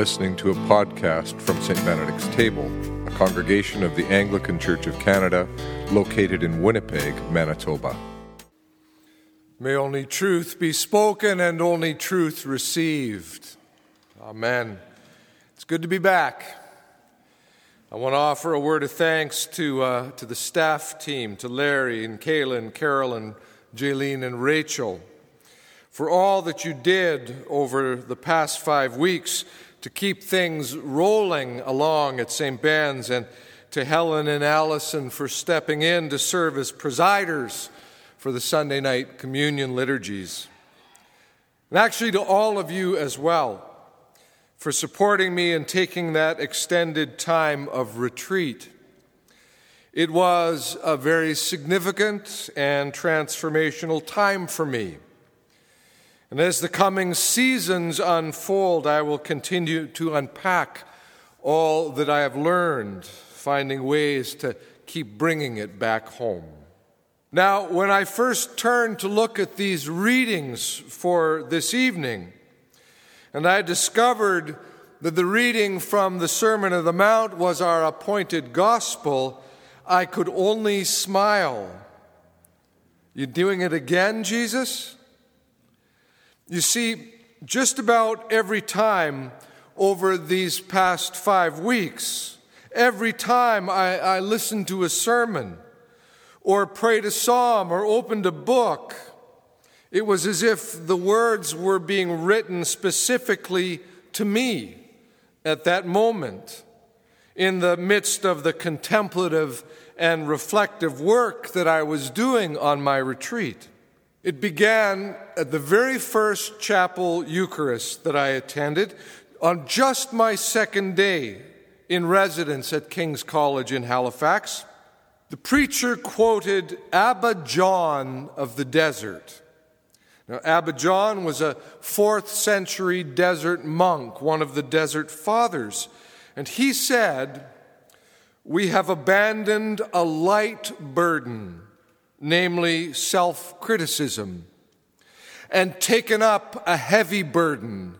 listening to a podcast from St. Benedict's Table, a congregation of the Anglican Church of Canada located in Winnipeg, Manitoba. May only truth be spoken and only truth received. Amen. It's good to be back. I want to offer a word of thanks to, uh, to the staff team, to Larry and Kaylin, Carolyn, Jaylene, and Rachel for all that you did over the past five weeks to keep things rolling along at St. Ben's, and to Helen and Allison for stepping in to serve as presiders for the Sunday night communion liturgies. And actually, to all of you as well for supporting me in taking that extended time of retreat. It was a very significant and transformational time for me. And as the coming seasons unfold, I will continue to unpack all that I have learned, finding ways to keep bringing it back home. Now, when I first turned to look at these readings for this evening, and I discovered that the reading from the Sermon of the Mount was our appointed gospel, I could only smile. You doing it again, Jesus? You see, just about every time over these past five weeks, every time I, I listened to a sermon or prayed a psalm or opened a book, it was as if the words were being written specifically to me at that moment in the midst of the contemplative and reflective work that I was doing on my retreat. It began at the very first chapel Eucharist that I attended on just my second day in residence at King's College in Halifax. The preacher quoted Abba John of the desert. Now, Abba John was a fourth century desert monk, one of the desert fathers. And he said, We have abandoned a light burden namely self criticism, and taken up a heavy burden,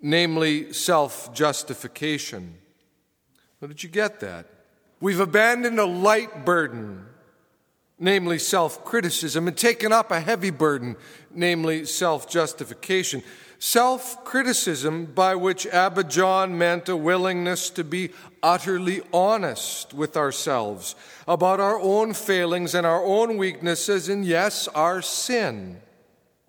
namely self justification. How did you get that? We've abandoned a light burden, namely self criticism, and taken up a heavy burden, namely self justification. Self criticism, by which Abba John meant a willingness to be utterly honest with ourselves about our own failings and our own weaknesses, and yes, our sin.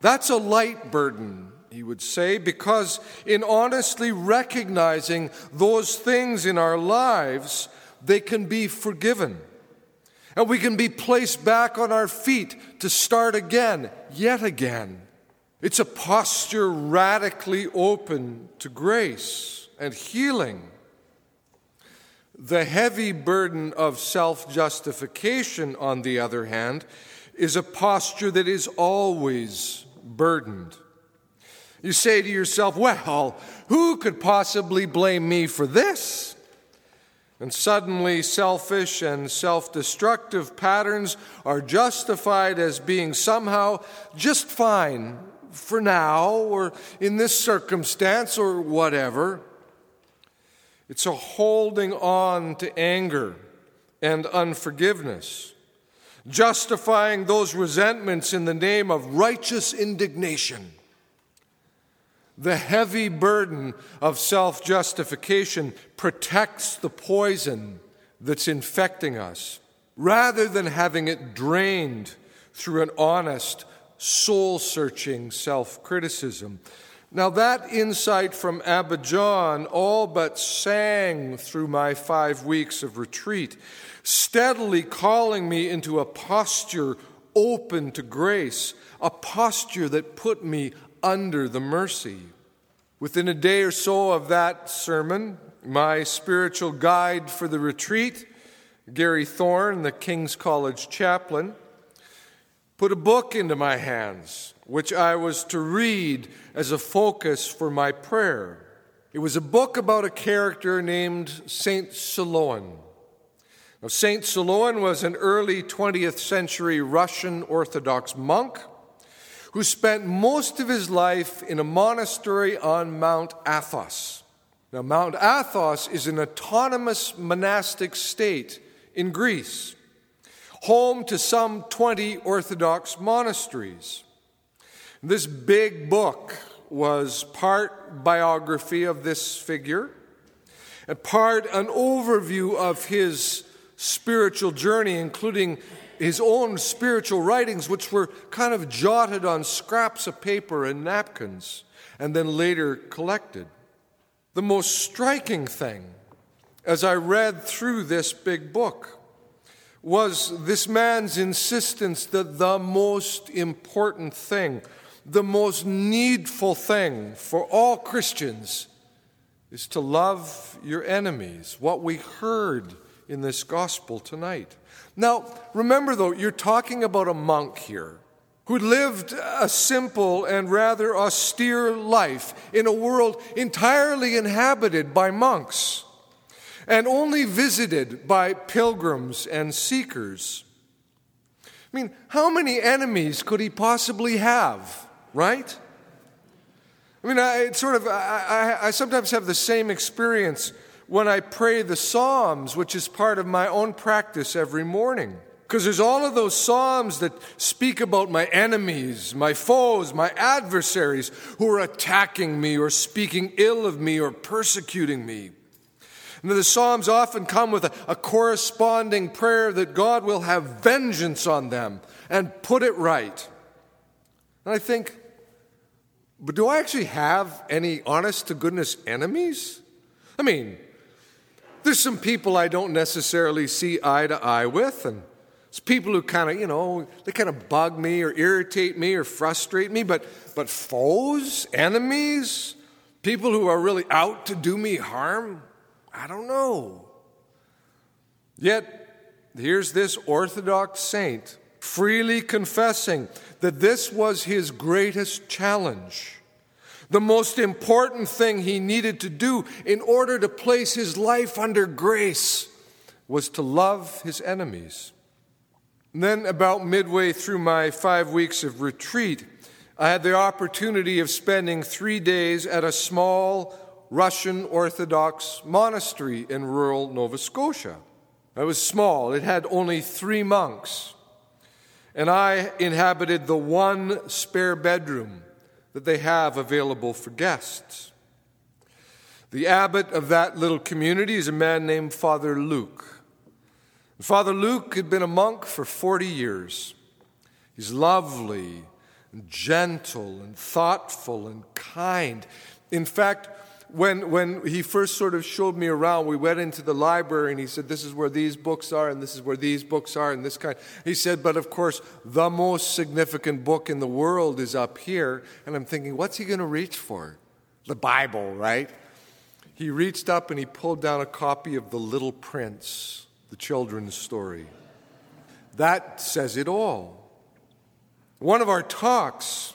That's a light burden, he would say, because in honestly recognizing those things in our lives, they can be forgiven. And we can be placed back on our feet to start again, yet again. It's a posture radically open to grace and healing. The heavy burden of self justification, on the other hand, is a posture that is always burdened. You say to yourself, Well, who could possibly blame me for this? And suddenly, selfish and self destructive patterns are justified as being somehow just fine for now or in this circumstance or whatever. It's a holding on to anger and unforgiveness, justifying those resentments in the name of righteous indignation. The heavy burden of self justification protects the poison that's infecting us rather than having it drained through an honest, soul searching self criticism. Now, that insight from Abba John all but sang through my five weeks of retreat, steadily calling me into a posture open to grace, a posture that put me under the mercy. Within a day or so of that sermon, my spiritual guide for the retreat, Gary Thorne, the King's College chaplain, put a book into my hands, which I was to read as a focus for my prayer. It was a book about a character named Saint Silouan. Now, Saint Silouan was an early 20th century Russian Orthodox monk who spent most of his life in a monastery on Mount Athos. Now, Mount Athos is an autonomous monastic state in Greece, home to some 20 Orthodox monasteries. This big book was part biography of this figure, and part an overview of his spiritual journey, including his own spiritual writings, which were kind of jotted on scraps of paper and napkins, and then later collected. The most striking thing as I read through this big book was this man's insistence that the most important thing, the most needful thing for all Christians is to love your enemies, what we heard in this gospel tonight. Now, remember though, you're talking about a monk here who lived a simple and rather austere life in a world entirely inhabited by monks and only visited by pilgrims and seekers. I mean, how many enemies could he possibly have, right? I mean, I sort of, I, I, I sometimes have the same experience when I pray the Psalms, which is part of my own practice every morning. Because there's all of those Psalms that speak about my enemies, my foes, my adversaries who are attacking me or speaking ill of me or persecuting me. The Psalms often come with a, a corresponding prayer that God will have vengeance on them and put it right. And I think, but do I actually have any honest to goodness enemies? I mean, there's some people I don't necessarily see eye to eye with, and it's people who kind of, you know, they kind of bug me or irritate me or frustrate me, but, but foes, enemies, people who are really out to do me harm, I don't know. Yet, here's this Orthodox saint freely confessing that this was his greatest challenge the most important thing he needed to do in order to place his life under grace was to love his enemies. And then, about midway through my five weeks of retreat, I had the opportunity of spending three days at a small Russian Orthodox monastery in rural Nova Scotia. It was small, it had only three monks. And I inhabited the one spare bedroom that they have available for guests. The abbot of that little community is a man named Father Luke. Father Luke had been a monk for 40 years. He's lovely and gentle and thoughtful and kind. In fact, when, when he first sort of showed me around, we went into the library and he said, This is where these books are, and this is where these books are, and this kind. He said, But of course, the most significant book in the world is up here. And I'm thinking, What's he going to reach for? The Bible, right? He reached up and he pulled down a copy of The Little Prince, the children's story. That says it all. One of our talks,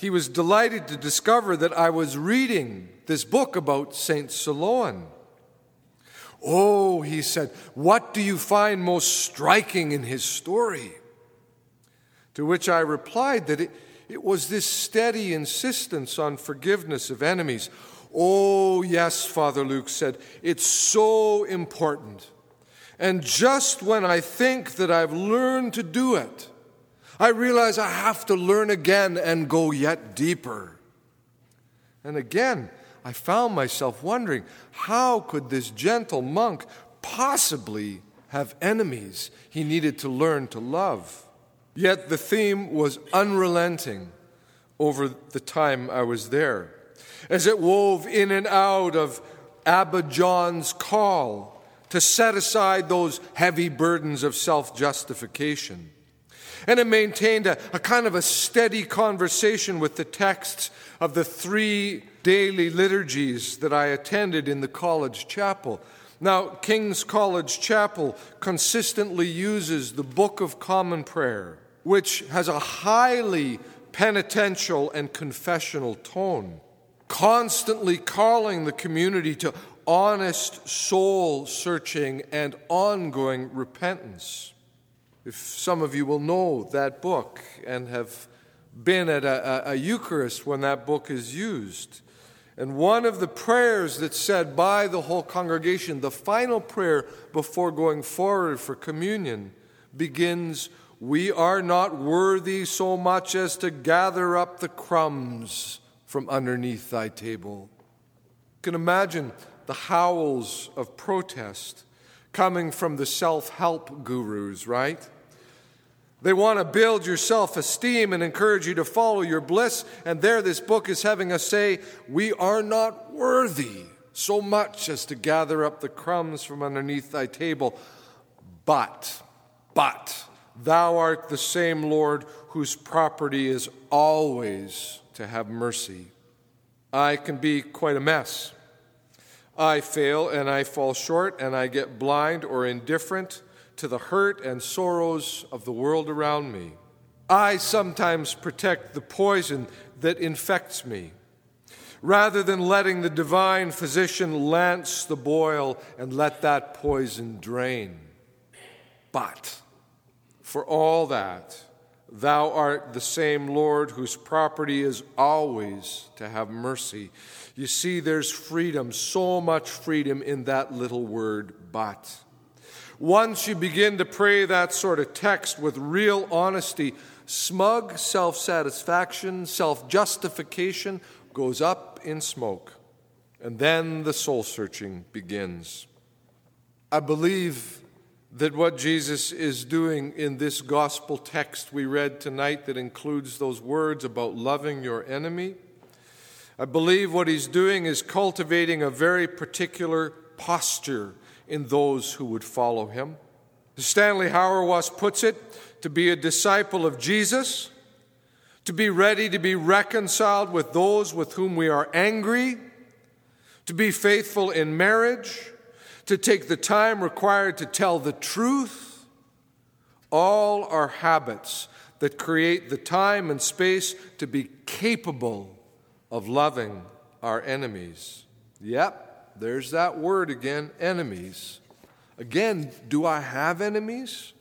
he was delighted to discover that I was reading this book about Saint Silouan. Oh, he said, what do you find most striking in his story? To which I replied that it, it was this steady insistence on forgiveness of enemies. Oh, yes, Father Luke said, it's so important. And just when I think that I've learned to do it, I realize I have to learn again and go yet deeper. And again, I found myself wondering how could this gentle monk possibly have enemies he needed to learn to love? Yet the theme was unrelenting over the time I was there, as it wove in and out of Abba John's call to set aside those heavy burdens of self justification. And it maintained a, a, kind of a steady conversation with the texts of the three daily liturgies that I attended in the college chapel. Now, King's College Chapel consistently uses the Book of Common Prayer, which has a highly penitential and confessional tone, constantly calling the community to honest soul searching and ongoing repentance. If some of you will know that book and have been at a, a, a Eucharist when that book is used, And one of the prayers that's said by the whole congregation, the final prayer before going forward for communion, begins We are not worthy so much as to gather up the crumbs from underneath thy table. You can imagine the howls of protest coming from the self help gurus, right? They want to build your self esteem and encourage you to follow your bliss. And there, this book is having us say, We are not worthy so much as to gather up the crumbs from underneath thy table. But, but, thou art the same Lord whose property is always to have mercy. I can be quite a mess. I fail and I fall short and I get blind or indifferent to the hurt and sorrows of the world around me. I sometimes protect the poison that infects me, rather than letting the divine physician lance the boil and let that poison drain. But for all that, thou art the same Lord whose property is always to have mercy. You see, there's freedom, so much freedom in that little word, but. Once you begin to pray that sort of text with real honesty, smug self satisfaction, self justification goes up in smoke. And then the soul searching begins. I believe that what Jesus is doing in this gospel text we read tonight, that includes those words about loving your enemy, I believe what he's doing is cultivating a very particular posture in those who would follow him. Stanley Hauerwas puts it to be a disciple of Jesus, to be ready to be reconciled with those with whom we are angry, to be faithful in marriage, to take the time required to tell the truth. All are habits that create the time and space to be capable of loving our enemies. Yep, there's that word again enemies. Again, do I have enemies?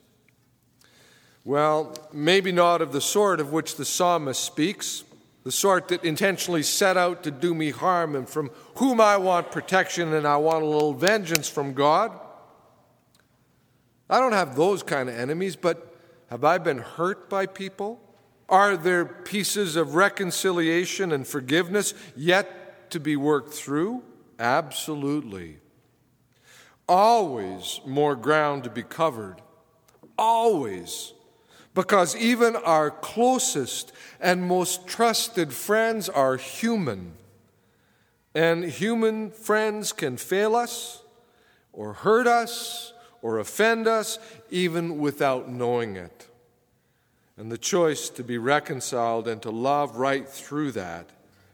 Well, maybe not of the sort of which the psalmist speaks, the sort that intentionally set out to do me harm and from whom I want protection and I want a little vengeance from God. I don't have those kind of enemies, but have I been hurt by people? Are there pieces of reconciliation and forgiveness yet to be worked through? Absolutely. Always more ground to be covered. Always. Because even our closest and most trusted friends are human. And human friends can fail us, or hurt us, or offend us, even without knowing it. And the choice to be reconciled and to love right through that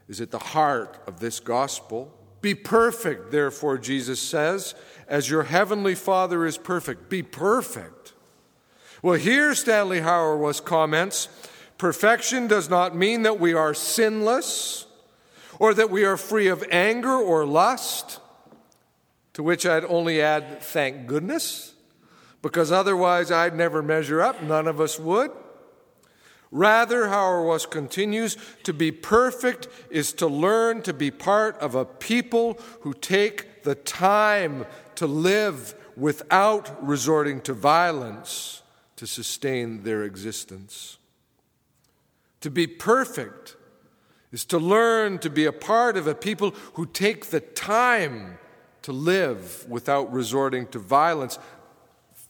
is at the heart of this gospel. Be perfect, therefore, Jesus says, as your heavenly Father is perfect. Be perfect. Well, here Stanley Hauerwas comments perfection does not mean that we are sinless or that we are free of anger or lust, to which I'd only add, thank goodness, because otherwise I'd never measure up. None of us would. Rather, Hauerwas continues, to be perfect is to learn to be part of a people who take the time to live without resorting to violence to sustain their existence. To be perfect is to learn to be a part of a people who take the time to live without resorting to violence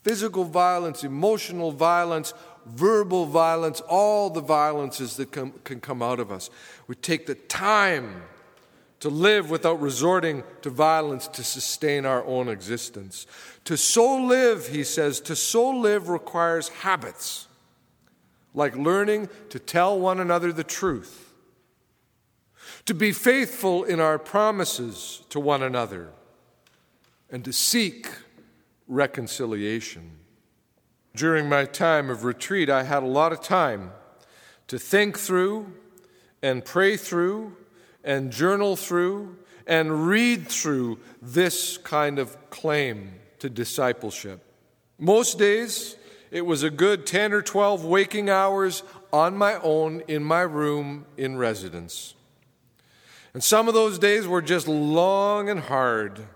physical violence, emotional violence, verbal violence, all the violences that can come out of us. We take the time to live without resorting to violence to sustain our own existence. To so live, he says, to so live requires habits, like learning to tell one another the truth, to be faithful in our promises to one another, and to seek reconciliation. During my time of retreat, I had a lot of time to think through and pray through and journal through and read through this kind of claim to discipleship. Most days, it was a good 10 or 12 waking hours on my own in my room in residence. And some of those days were just long and hard.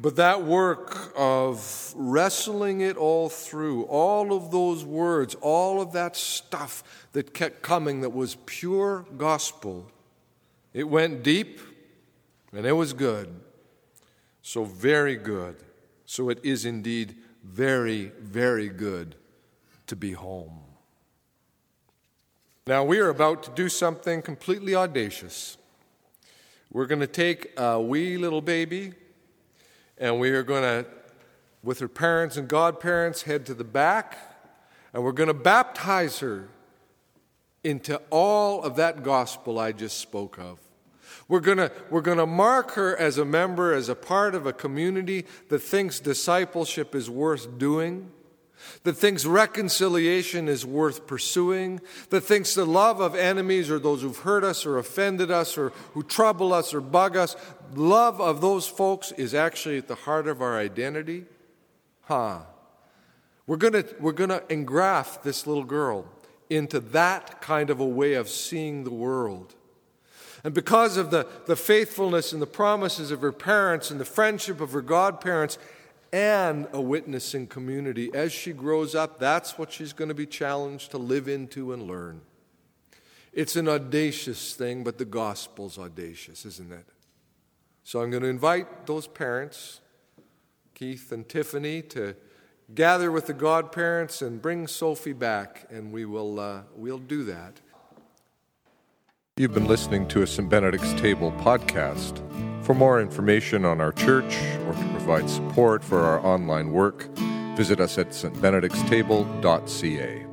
But that work of wrestling it all through, all of those words, all of that stuff that kept coming that was pure gospel, it went deep and it was good. So, very good. So, it is indeed very, very good to be home. Now, we are about to do something completely audacious. We're going to take a wee little baby and we are going to, with her parents and godparents, head to the back, and we're going to baptize her into all of that gospel I just spoke of. We're going to, we're going to mark her as a member, as a part of a community that thinks discipleship is worth doing, that thinks reconciliation is worth pursuing, that thinks the love of enemies or those who've hurt us or offended us or who trouble us or bug us, love of those folks is actually at the heart of our identity. Huh. We're going we're going to engraft this little girl into that kind of a way of seeing the world. And because of the, the faithfulness and the promises of her parents and the friendship of her godparents, and a witnessing community. As she grows up, that's what she's going to be challenged to live into and learn. It's an audacious thing, but the gospel's audacious, isn't it? So I'm going to invite those parents, Keith and Tiffany, to gather with the godparents and bring Sophie back, and we will uh, we'll do that. You've been listening to a St. Benedict's Table podcast. For more information on our church or to provide support for our online work, visit us at stbenedictstable.ca.